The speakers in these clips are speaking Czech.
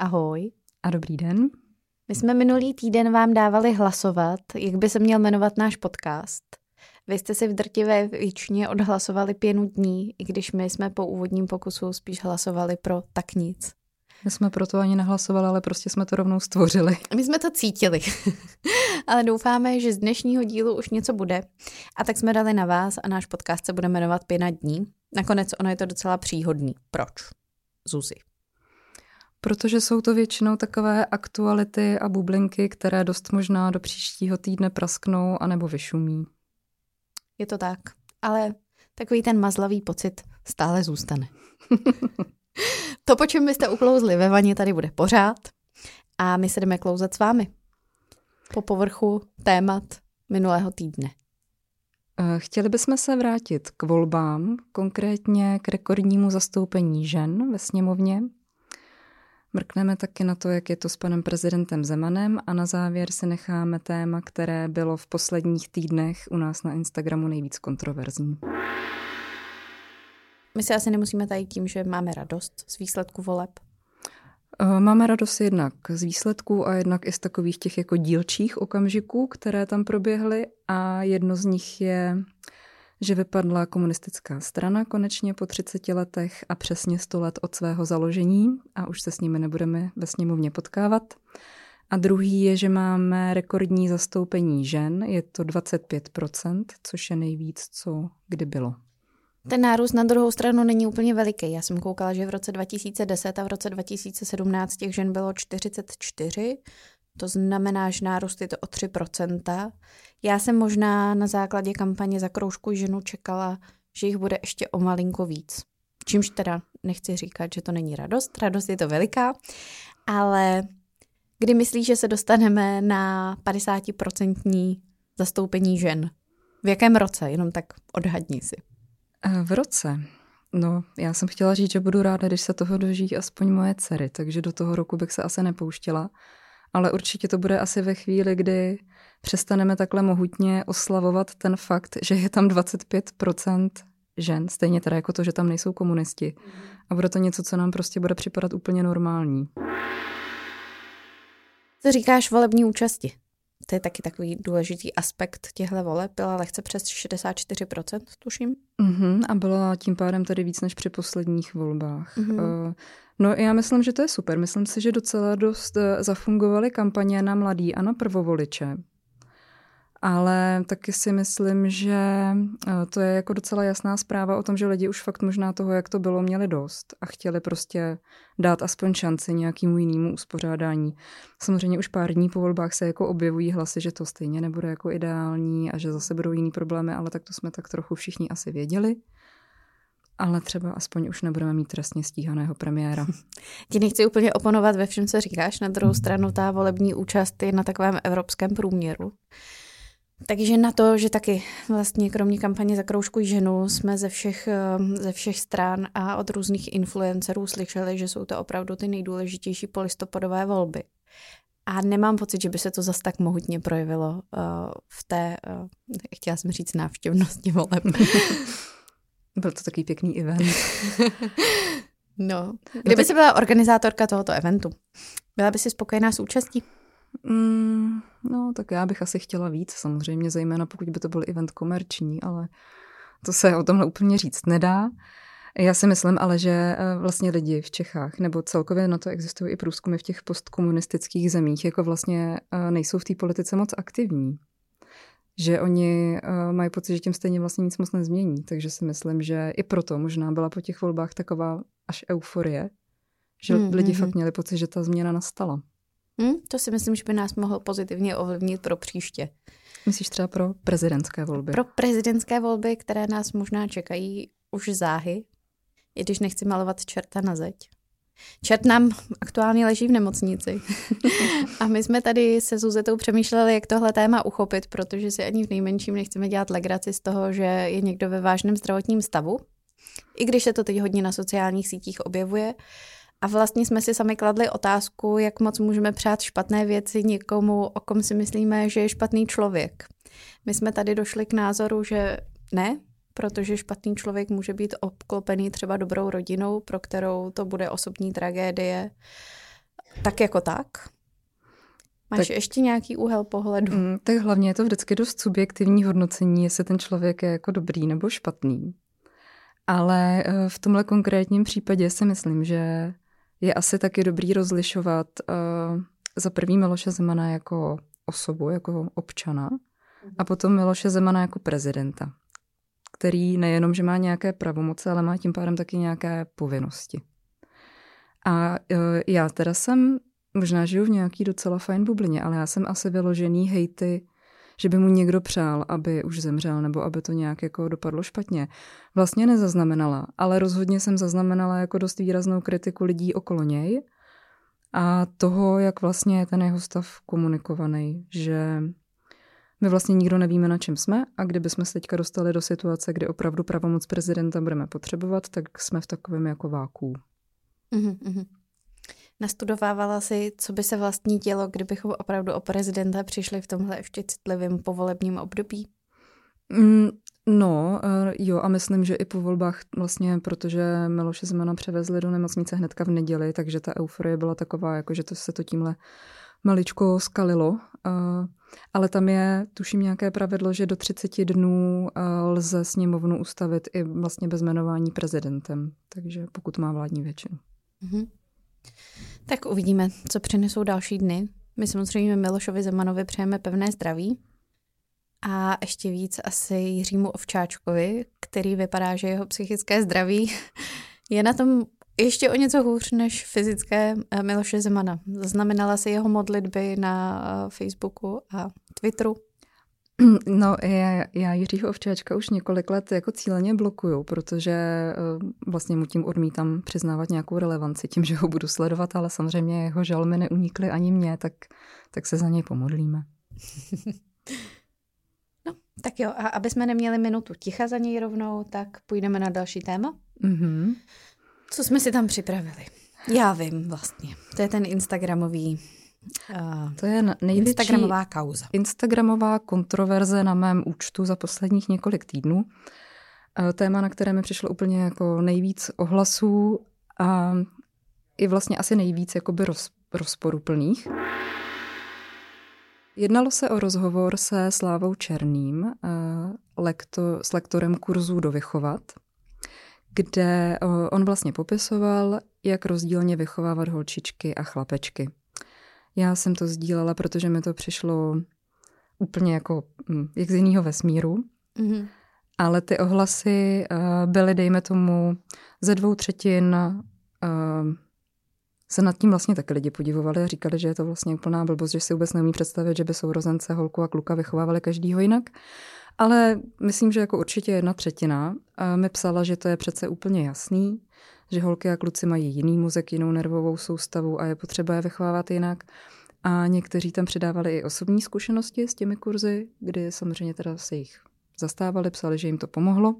Ahoj. A dobrý den. My jsme minulý týden vám dávali hlasovat, jak by se měl jmenovat náš podcast. Vy jste si v drtivé většině odhlasovali pěnu dní, i když my jsme po úvodním pokusu spíš hlasovali pro tak nic. My jsme proto ani nehlasovali, ale prostě jsme to rovnou stvořili. My jsme to cítili, ale doufáme, že z dnešního dílu už něco bude. A tak jsme dali na vás a náš podcast se bude jmenovat Pěna dní. Nakonec ono je to docela příhodný. Proč? Zuzi. Protože jsou to většinou takové aktuality a bublinky, které dost možná do příštího týdne prasknou anebo vyšumí. Je to tak, ale takový ten mazlavý pocit stále zůstane. to, po čem byste uklouzli ve vaně, tady bude pořád a my se jdeme klouzat s vámi. Po povrchu témat minulého týdne. Eh, chtěli bychom se vrátit k volbám, konkrétně k rekordnímu zastoupení žen ve sněmovně Mrkneme taky na to, jak je to s panem prezidentem Zemanem a na závěr si necháme téma, které bylo v posledních týdnech u nás na Instagramu nejvíc kontroverzní. My si asi nemusíme tady tím, že máme radost z výsledku voleb. Eh, máme radost jednak z výsledků a jednak i z takových těch jako dílčích okamžiků, které tam proběhly a jedno z nich je že vypadla komunistická strana konečně po 30 letech a přesně 100 let od svého založení a už se s nimi nebudeme ve sněmovně potkávat. A druhý je, že máme rekordní zastoupení žen, je to 25%, což je nejvíc, co kdy bylo. Ten nárůst na druhou stranu není úplně veliký. Já jsem koukala, že v roce 2010 a v roce 2017 těch žen bylo 44, to znamená, že nárůst je to o 3%. Já jsem možná na základě kampaně za kroužku ženu čekala, že jich bude ještě o malinko víc. Čímž teda nechci říkat, že to není radost, radost je to veliká, ale kdy myslíš, že se dostaneme na 50% zastoupení žen? V jakém roce? Jenom tak odhadni si. Eh, v roce? No, já jsem chtěla říct, že budu ráda, když se toho dožijí aspoň moje dcery, takže do toho roku bych se asi nepouštěla ale určitě to bude asi ve chvíli, kdy přestaneme takhle mohutně oslavovat ten fakt, že je tam 25% žen, stejně teda jako to, že tam nejsou komunisti. A bude to něco, co nám prostě bude připadat úplně normální. Co říkáš volební účasti? To je taky takový důležitý aspekt těchto voleb. Byla lehce přes 64%, tuším. Uh-huh, a byla tím pádem tady víc než při posledních volbách. Uh-huh. Uh, No já myslím, že to je super. Myslím si, že docela dost eh, zafungovaly kampaně na mladý a na prvovoliče. Ale taky si myslím, že eh, to je jako docela jasná zpráva o tom, že lidi už fakt možná toho, jak to bylo, měli dost a chtěli prostě dát aspoň šanci nějakému jinému uspořádání. Samozřejmě už pár dní po volbách se jako objevují hlasy, že to stejně nebude jako ideální a že zase budou jiný problémy, ale tak to jsme tak trochu všichni asi věděli ale třeba aspoň už nebudeme mít trestně stíhaného premiéra. Ti nechci úplně oponovat ve všem, co říkáš. Na druhou stranu ta volební účast je na takovém evropském průměru. Takže na to, že taky vlastně kromě kampaně za kroužku ženu jsme ze všech, eh, ze všech stran a od různých influencerů slyšeli, že jsou to opravdu ty nejdůležitější polistopadové volby. A nemám pocit, že by se to zas tak mohutně projevilo uh, v té, uh, chtěla jsem říct, návštěvnosti voleb. Byl to takový pěkný event. no. no Kdyby no, tak... byla organizátorka tohoto eventu, byla by si spokojená s účastí? Mm, no, tak já bych asi chtěla víc, samozřejmě, zejména pokud by to byl event komerční, ale to se o tomhle úplně říct nedá. Já si myslím ale, že eh, vlastně lidi v Čechách, nebo celkově na to existují i průzkumy v těch postkomunistických zemích, jako vlastně eh, nejsou v té politice moc aktivní že oni uh, mají pocit, že tím stejně vlastně nic moc nezmění. Takže si myslím, že i proto možná byla po těch volbách taková až euforie, že mm, lidi mm, fakt měli pocit, že ta změna nastala. Mm, to si myslím, že by nás mohlo pozitivně ovlivnit pro příště. Myslíš třeba pro prezidentské volby? Pro prezidentské volby, které nás možná čekají už záhy, i když nechci malovat čerta na zeď. Čert nám aktuálně leží v nemocnici. a my jsme tady se Zuzetou přemýšleli, jak tohle téma uchopit, protože si ani v nejmenším nechceme dělat legraci z toho, že je někdo ve vážném zdravotním stavu. I když se to teď hodně na sociálních sítích objevuje. A vlastně jsme si sami kladli otázku, jak moc můžeme přát špatné věci někomu, o kom si myslíme, že je špatný člověk. My jsme tady došli k názoru, že ne, protože špatný člověk může být obklopený třeba dobrou rodinou, pro kterou to bude osobní tragédie. tak jako tak? Máš tak, ještě nějaký úhel pohledu? Mm, tak hlavně je to vždycky dost subjektivní hodnocení, jestli ten člověk je jako dobrý nebo špatný. Ale eh, v tomhle konkrétním případě si myslím, že je asi taky dobrý rozlišovat uh, za prvý Miloše Zemana jako osobu, jako občana a potom Miloše Zemana jako prezidenta, který nejenom, že má nějaké pravomoce, ale má tím pádem taky nějaké povinnosti. A uh, já teda jsem, možná žiju v nějaký docela fajn bublině, ale já jsem asi vyložený hejty že by mu někdo přál, aby už zemřel nebo aby to nějak jako dopadlo špatně. Vlastně nezaznamenala, ale rozhodně jsem zaznamenala jako dost výraznou kritiku lidí okolo něj a toho, jak vlastně je ten jeho stav komunikovaný, že my vlastně nikdo nevíme, na čem jsme a kdyby jsme se teďka dostali do situace, kdy opravdu pravomoc prezidenta budeme potřebovat, tak jsme v takovém jako váku. Mm-hmm. Nastudovávala si, co by se vlastně dělo, kdybychom opravdu o prezidenta přišli v tomhle ještě citlivém povolebním období? Mm, no, uh, jo, a myslím, že i po volbách vlastně, protože Miloše Zemana převezli do nemocnice hnedka v neděli, takže ta euforie byla taková, jako že to se to tímhle maličko skalilo. Uh, ale tam je, tuším, nějaké pravidlo, že do 30 dnů uh, lze sněmovnu ustavit i vlastně bez jmenování prezidentem, takže pokud má vládní většinu. Mm-hmm. Tak uvidíme, co přinesou další dny. My samozřejmě Milošovi Zemanovi přejeme pevné zdraví. A ještě víc asi Jiřímu Ovčáčkovi, který vypadá, že jeho psychické zdraví je na tom ještě o něco hůř než fyzické eh, Miloše Zemana. Zaznamenala si jeho modlitby na eh, Facebooku a Twitteru. No, já, já Jiřího Ovčáčka už několik let jako cíleně blokuju, protože eh, vlastně mu tím odmítám přiznávat nějakou relevanci tím, že ho budu sledovat, ale samozřejmě jeho žalmy neunikly ani mě, tak, tak se za něj pomodlíme. No, tak jo, a aby jsme neměli minutu ticha za něj rovnou, tak půjdeme na další téma. Mm-hmm. Co jsme si tam připravili? Já vím vlastně. To je ten Instagramový Uh, to je největší Instagramová kauza. Instagramová kontroverze na mém účtu za posledních několik týdnů. Uh, téma, na které mi přišlo úplně jako nejvíc ohlasů a i vlastně asi nejvíc jakoby roz, rozporuplných. Jednalo se o rozhovor se Slávou Černým, uh, lekto, s lektorem kurzů dovychovat, kde on vlastně popisoval, jak rozdílně vychovávat holčičky a chlapečky. Já jsem to sdílela, protože mi to přišlo úplně jako hm, jak z jiného vesmíru. Mm-hmm. Ale ty ohlasy uh, byly, dejme tomu, ze dvou třetin uh, se nad tím vlastně taky lidi podivovali a říkali, že je to vlastně úplná blbost, že si vůbec neumí představit, že by sourozence holku a kluka vychovávali každýho jinak. Ale myslím, že jako určitě jedna třetina uh, mi psala, že to je přece úplně jasný, že holky a kluci mají jiný mozek, jinou nervovou soustavu a je potřeba je vychovávat jinak. A někteří tam přidávali i osobní zkušenosti s těmi kurzy, kdy samozřejmě teda se jich zastávali, psali, že jim to pomohlo.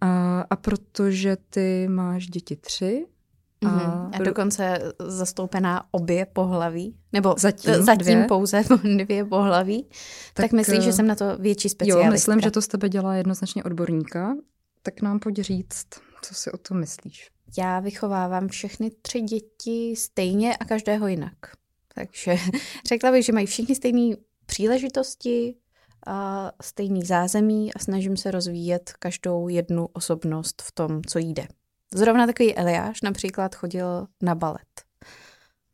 A, a protože ty máš děti tři, a, mm-hmm. a dokonce zastoupená obě pohlaví, nebo zatím, zatím dvě. pouze dvě pohlaví, tak, tak myslíš, že eh, jsem na to větší specialistka? Jo, myslím, že to z tebe dělá jednoznačně odborníka. Tak nám pojď říct, co si o tom myslíš? Já vychovávám všechny tři děti stejně a každého jinak. Takže řekla bych, že mají všichni stejné příležitosti, a stejný zázemí a snažím se rozvíjet každou jednu osobnost v tom, co jde. Zrovna takový Eliáš například chodil na balet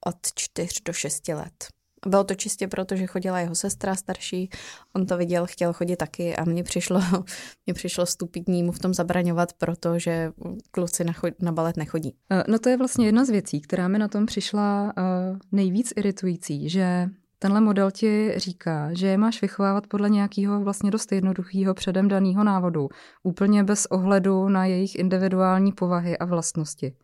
od čtyř do šesti let. Bylo to čistě proto, že chodila jeho sestra starší, on to viděl, chtěl chodit taky a mně přišlo, mně přišlo stupidní mu v tom zabraňovat, protože kluci na, chod, na balet nechodí. Eh, no to je vlastně jedna z věcí, která mi na tom přišla uh, nejvíc iritující, že tenhle model ti říká, že je máš vychovávat podle nějakého vlastně dost jednoduchého předem daného návodu, úplně bez ohledu na jejich individuální povahy a vlastnosti.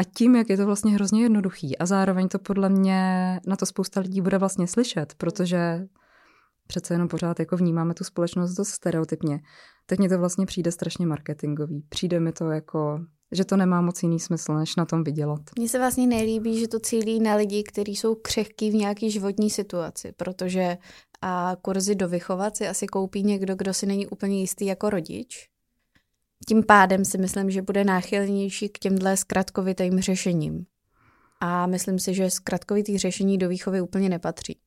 A tím, jak je to vlastně hrozně jednoduchý a zároveň to podle mě na to spousta lidí bude vlastně slyšet, protože přece jenom pořád jako vnímáme tu společnost dost stereotypně, tak mně to vlastně přijde strašně marketingový. Přijde mi to jako, že to nemá moc jiný smysl, než na tom vydělat. Mně se vlastně nelíbí, že to cílí na lidi, kteří jsou křehký v nějaké životní situaci, protože a kurzy do vychovat si asi koupí někdo, kdo si není úplně jistý jako rodič tím pádem si myslím, že bude náchylnější k těmhle zkratkovitým řešením. A myslím si, že zkratkovitý řešení do výchovy úplně nepatří.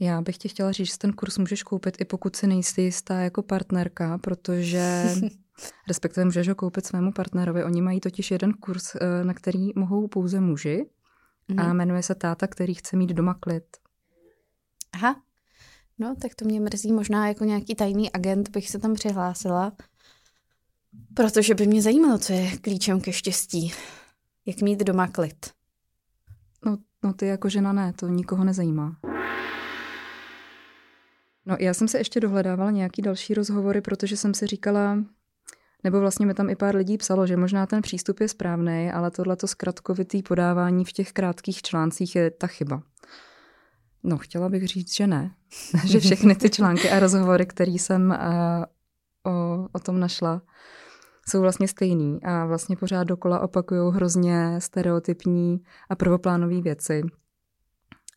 Já bych ti chtěla říct, že ten kurz můžeš koupit i pokud si nejsi jistá jako partnerka, protože respektive můžeš ho koupit svému partnerovi. Oni mají totiž jeden kurz, eh, na který mohou pouze muži mm. a mhm. jmenuje se Táta, který chce mít doma klid. Aha, no tak to mě mrzí. Možná jako nějaký tajný agent bych se tam přihlásila, protože by mě zajímalo, co je klíčem ke štěstí. Jak mít doma klid. No, no ty jako žena ne, to nikoho nezajímá. No já jsem se ještě dohledávala nějaký další rozhovory, protože jsem si říkala, nebo vlastně mi tam i pár lidí psalo, že možná ten přístup je správný, ale tohleto zkratkovitý podávání v těch krátkých článcích je ta chyba. No, chtěla bych říct, že ne. že všechny ty články a rozhovory, které jsem uh, o, o tom našla, jsou vlastně stejný a vlastně pořád dokola opakují hrozně stereotypní a prvoplánové věci.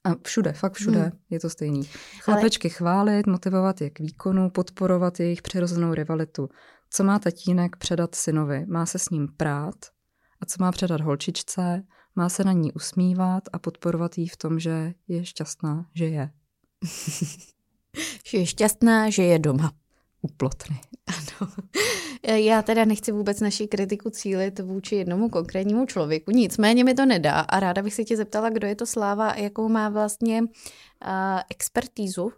A všude, fakt všude hmm. je to stejný. Chlapečky Ale... chválit, motivovat je k výkonu, podporovat jejich přirozenou rivalitu. Co má tatínek předat synovi? Má se s ním prát? A co má předat holčičce? Má se na ní usmívat a podporovat jí v tom, že je šťastná, že je. že je šťastná, že je doma. Uplotny. Ano. Já teda nechci vůbec naší kritiku cílit vůči jednomu konkrétnímu člověku, nicméně mi to nedá a ráda bych se tě zeptala, kdo je to Sláva a jakou má vlastně uh, expertízu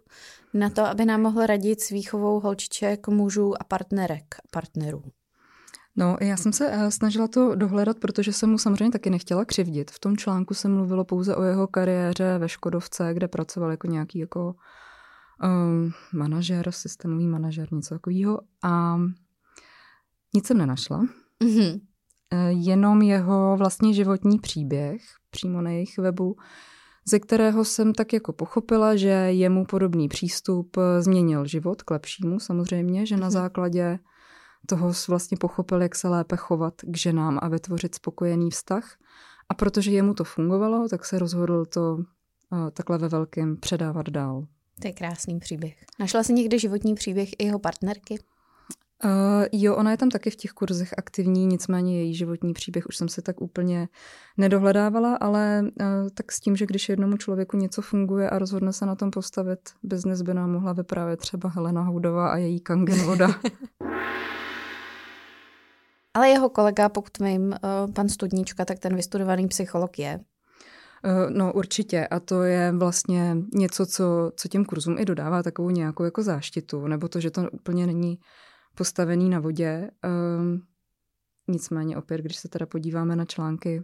na to, aby nám mohl radit s výchovou holčiček, mužů a partnerek, partnerů. No, já jsem se uh, snažila to dohledat, protože jsem mu samozřejmě taky nechtěla křivdit. V tom článku se mluvilo pouze o jeho kariéře ve Škodovce, kde pracoval jako nějaký jako um, manažer, systémový manažer, něco takového. A nic jsem nenašla. Mm-hmm. Jenom jeho vlastně životní příběh přímo na jejich webu, ze kterého jsem tak jako pochopila, že jemu podobný přístup eh, změnil život k lepšímu samozřejmě, že na mhm. základě toho vlastně pochopil, jak se lépe chovat k ženám a vytvořit spokojený vztah. A protože jemu to fungovalo, tak se rozhodl to uh, takhle ve velkém předávat dál. To je krásný příběh. Našla jsi někdy životní příběh i jeho partnerky? Uh, jo, ona je tam taky v těch kurzech aktivní, nicméně její životní příběh už jsem se tak úplně nedohledávala, ale uh, tak s tím, že když jednomu člověku něco funguje a rozhodne se na tom postavit, biznes by nám mohla vyprávět třeba Helena Houdová a její kangen voda. ale jeho kolega, pokud vím, uh, pan Studníčka, tak ten vystudovaný psycholog je. No určitě a to je vlastně něco, co, co těm kurzům i dodává takovou nějakou jako záštitu, nebo to, že to úplně není postavený na vodě. Um, nicméně opět, když se teda podíváme na články,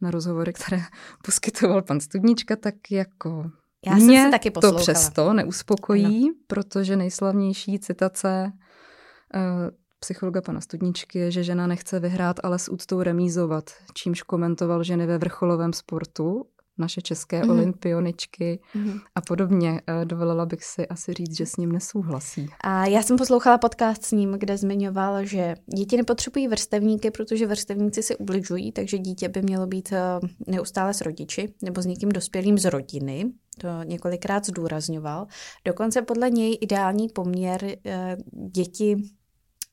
na rozhovory, které poskytoval pan Studnička, tak jako Já mě jsem se taky to přesto neuspokojí, ano. protože nejslavnější citace uh, psychologa pana Studničky je, že žena nechce vyhrát, ale s úctou remízovat, čímž komentoval ženy ve vrcholovém sportu naše české mm-hmm. olympioničky mm-hmm. a podobně. Eh, dovolila bych si asi říct, že s ním nesouhlasí. A já jsem poslouchala podcast s ním, kde zmiňoval, že děti nepotřebují vrstevníky, protože vrstevníci si ubližují, takže dítě by mělo být eh, neustále s rodiči nebo s někým dospělým z rodiny. To několikrát zdůrazňoval. Dokonce podle něj ideální poměr eh, děti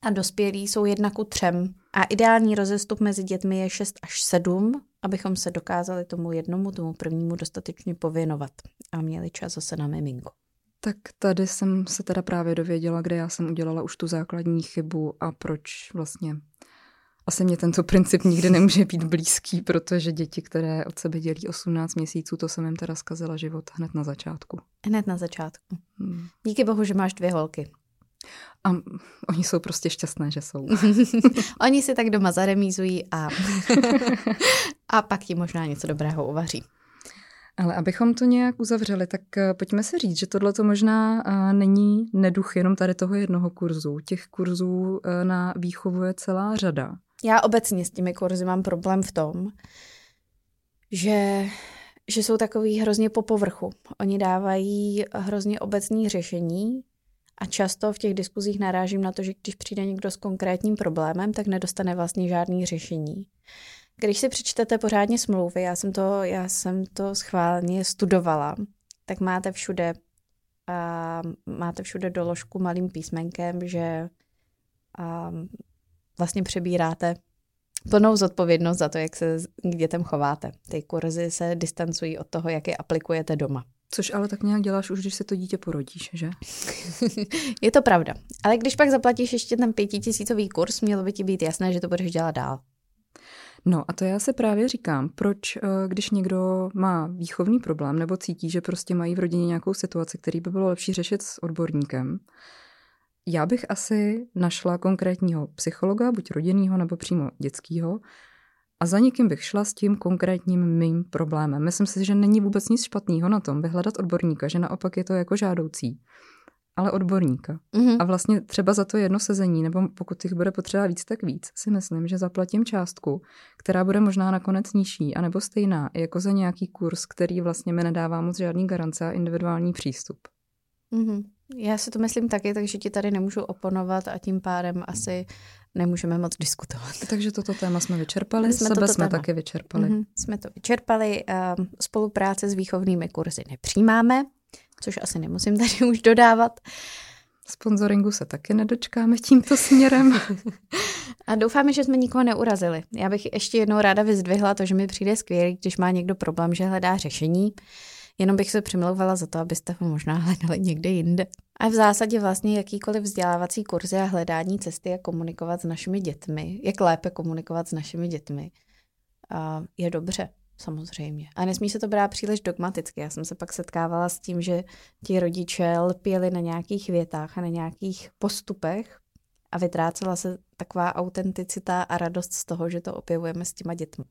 a dospělí jsou jedna ku třem. A ideální rozestup mezi dětmi je 6 až 7, abychom se dokázali tomu jednomu, tomu prvnímu dostatečně pověnovat a měli čas zase na miminko. Tak tady jsem se teda právě dověděla, kde já jsem udělala už tu základní chybu a proč vlastně asi mě tento princip nikdy nemůže být blízký, protože děti, které od sebe dělí 18 měsíců, to jsem jim teda zkazila život hned na začátku. Hned na začátku. Hmm. Díky bohu, že máš dvě holky. A oni jsou prostě šťastné, že jsou. oni si tak doma zaremízují a, a pak ti možná něco dobrého uvaří. Ale abychom to nějak uzavřeli, tak eh, pojďme si říct, že tohle to možná eh, není neduch jenom tady toho jednoho kurzu. Těch kurzů eh, na výchovu je celá řada. Já obecně s těmi kurzy mám problém v tom, že, že jsou takový hrozně po povrchu. Oni dávají hrozně obecní řešení, a často v těch diskuzích narážím na to, že když přijde někdo s konkrétním problémem, tak nedostane vlastně žádný řešení. Když si přečtete pořádně smlouvy, já jsem to, já jsem to schválně studovala, tak máte všude, a máte všude doložku malým písmenkem, že a vlastně přebíráte plnou zodpovědnost za to, jak se k dětem chováte. Ty kurzy se distancují od toho, jak je aplikujete doma. Což ale tak nějak děláš už, když se to dítě porodíš, že? je to pravda. Ale když pak zaplatíš ještě ten pětitisícový kurz, mělo by ti být jasné, že to budeš dělat dál. No a to já se právě říkám, proč eh, když někdo má výchovný problém nebo cítí, že prostě mají v rodině nějakou situaci, který by bylo lepší řešit s odborníkem, já bych asi našla konkrétního psychologa, buď rodinného nebo přímo dětského, a za někým bych šla s tím konkrétním mým problémem. Myslím si, že není vůbec nic špatného na tom vyhledat odborníka, že naopak je to jako žádoucí ale odborníka. Mm-hmm. A vlastně třeba za to jedno sezení, nebo pokud jich bude potřeba víc, tak víc, si myslím, že zaplatím částku, která bude možná nakonec nižší, anebo stejná, jako za nějaký kurz, který vlastně mi nedává moc žádný garance a individuální přístup. Mm-hmm. Já si to myslím taky, takže ti tady nemůžu oponovat a tím pádem asi nemůžeme moc diskutovat. Takže toto téma jsme vyčerpali, jsme sebe jsme téma. taky vyčerpali. Mm-hmm. Jsme to vyčerpali, uh, spolupráce s výchovnými kurzy nepřijímáme, což asi nemusím tady už dodávat. Sponsoringu se taky nedočkáme tímto směrem. A doufáme, že jsme nikoho neurazili. Já bych ještě jednou ráda vyzdvihla to, že mi přijde skvělý, když má někdo problém, že hledá řešení. Jenom bych se přimlouvala za to, abyste ho možná hledali někde jinde. A v zásadě vlastně jakýkoliv vzdělávací kurzy a hledání cesty, jak komunikovat s našimi dětmi, jak lépe komunikovat s našimi dětmi, je dobře samozřejmě. A nesmí se to brát příliš dogmaticky. Já jsem se pak setkávala s tím, že ti rodiče lpěli na nějakých větách a na nějakých postupech a vytrácela se taková autenticita a radost z toho, že to objevujeme s těma dětmi.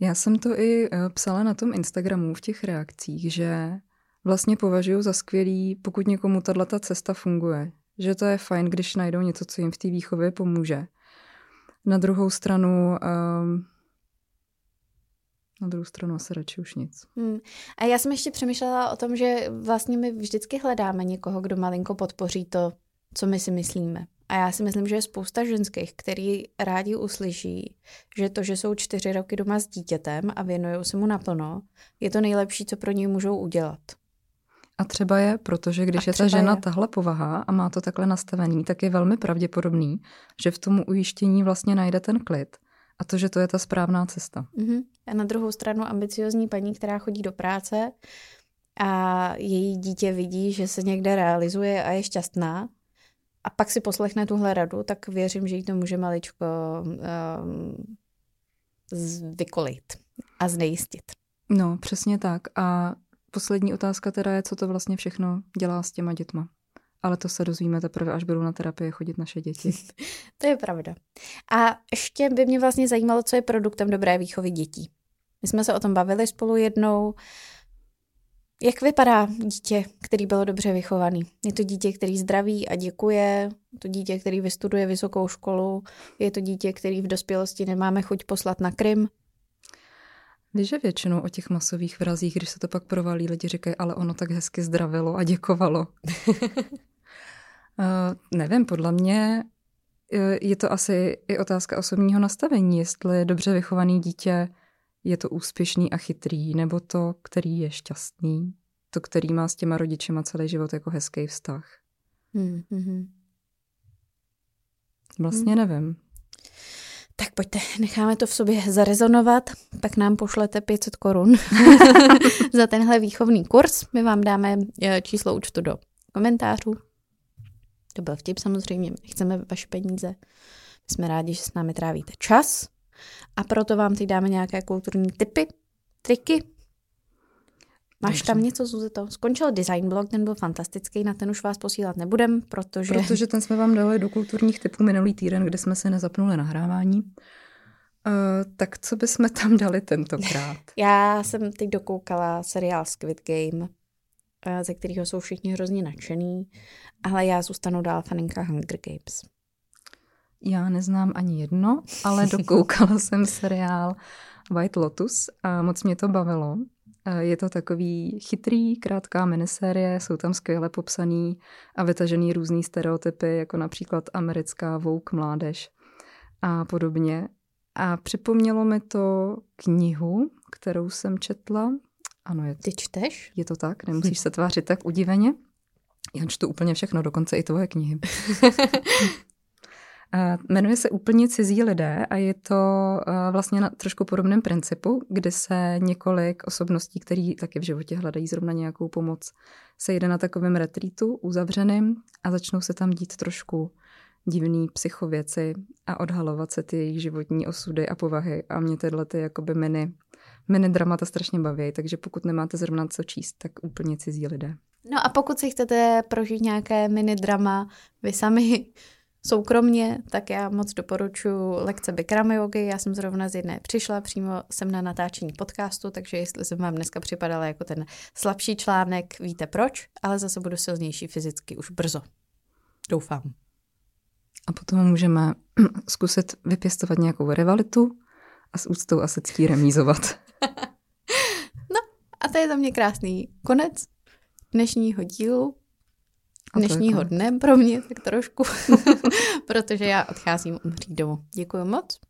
Já jsem to i eh, psala na tom Instagramu v těch reakcích, že vlastně považuji za skvělý, pokud někomu tato cesta funguje. Že to je fajn, když najdou něco, co jim v té výchově pomůže. Na druhou stranu um, na druhou stranu asi radši už nic. Hmm. A já jsem ještě přemýšlela o tom, že vlastně my vždycky hledáme někoho, kdo malinko podpoří to, co my si myslíme. A já si myslím, že je spousta ženských, který rádi uslyší, že to, že jsou čtyři roky doma s dítětem a věnují se mu naplno, je to nejlepší, co pro ně můžou udělat. A třeba je, protože když je ta žena je. tahle povaha a má to takhle nastavený, tak je velmi pravděpodobný, že v tom ujištění vlastně najde ten klid a to, že to je ta správná cesta. Uh-huh. A na druhou stranu ambiciozní paní, která chodí do práce a její dítě vidí, že se někde realizuje a je šťastná, a pak si poslechne tuhle radu, tak věřím, že jí to může maličko um, vykolit a znejistit. No, přesně tak. A poslední otázka teda je, co to vlastně všechno dělá s těma dětma. Ale to se dozvíme teprve, až budou na terapii chodit naše děti. to je pravda. A ještě by mě vlastně zajímalo, co je produktem dobré výchovy dětí. My jsme se o tom bavili spolu jednou. Jak vypadá dítě, který bylo dobře vychovaný? Je to dítě, který zdraví a děkuje, je to dítě, který vystuduje vysokou školu, je to dítě, který v dospělosti nemáme chuť poslat na Krym. Víš, že většinou o těch masových vrazích, když se to pak provalí, lidi říkají, ale ono tak hezky zdravilo a děkovalo. uh, nevím, podle mě eh, je to asi i otázka osobního nastavení, jestli dobře vychovaný dítě je to úspěšný a chytrý, nebo to, který je šťastný, to, který má s těma rodičima celý život jako hezký vztah. Hmm, hmm. Vlastně hmm. nevím. Tak pojďte, necháme to v sobě zarezonovat, tak nám pošlete 500 korun za tenhle výchovný kurz. My vám dáme eh, číslo účtu do komentářů. To byl vtip samozřejmě, chceme vaše peníze. Jsme rádi, že s námi trávíte čas. A proto vám teď dáme nějaké kulturní typy, triky. Máš tam něco, Zuzeto? Skončil design blog, ten byl fantastický, na ten už vás posílat nebudem, protože... Protože ten jsme vám dali do kulturních typů minulý týden, kde jsme se nezapnuli nahrávání. Uh, tak co bychom tam dali tentokrát? Já jsem teď dokoukala seriál Squid Game, uh, ze kterého jsou všichni hrozně nadšený, ale já zůstanu dál faninka Hunger Games. Já neznám ani jedno, ale dokoukala jsem seriál White Lotus a moc mě to bavilo. Je to takový chytrý, krátká minisérie, jsou tam skvěle popsaný a vytažený různý stereotypy, jako například americká vouk mládež a podobně. A připomnělo mi to knihu, kterou jsem četla. Ano, je, Ty čteš? Je to tak, nemusíš se tvářit tak udiveně. Já čtu úplně všechno, dokonce i tvoje knihy. Jmenuje se Úplně cizí lidé a je to vlastně na trošku podobném principu, kdy se několik osobností, který taky v životě hledají zrovna nějakou pomoc, sejde na takovém retreatu uzavřeným a začnou se tam dít trošku divný psychověci a odhalovat se ty jejich životní osudy a povahy. A mě tyhle ty jakoby mini, mini dramata strašně baví, takže pokud nemáte zrovna co číst, tak úplně cizí lidé. No a pokud si chcete prožít nějaké mini drama vy sami soukromně, tak já moc doporučuji lekce Bikram yogi. Já jsem zrovna z jedné přišla, přímo jsem na natáčení podcastu, takže jestli jsem vám dneska připadala jako ten slabší článek, víte proč, ale zase budu silnější fyzicky už brzo. Doufám. A potom můžeme zkusit vypěstovat nějakou rivalitu a s úctou a se ctí remízovat. no a to je za mě krásný konec dnešního dílu. Dnešního dne pro mě tak trošku, protože já odcházím umřít domů. Děkuji moc.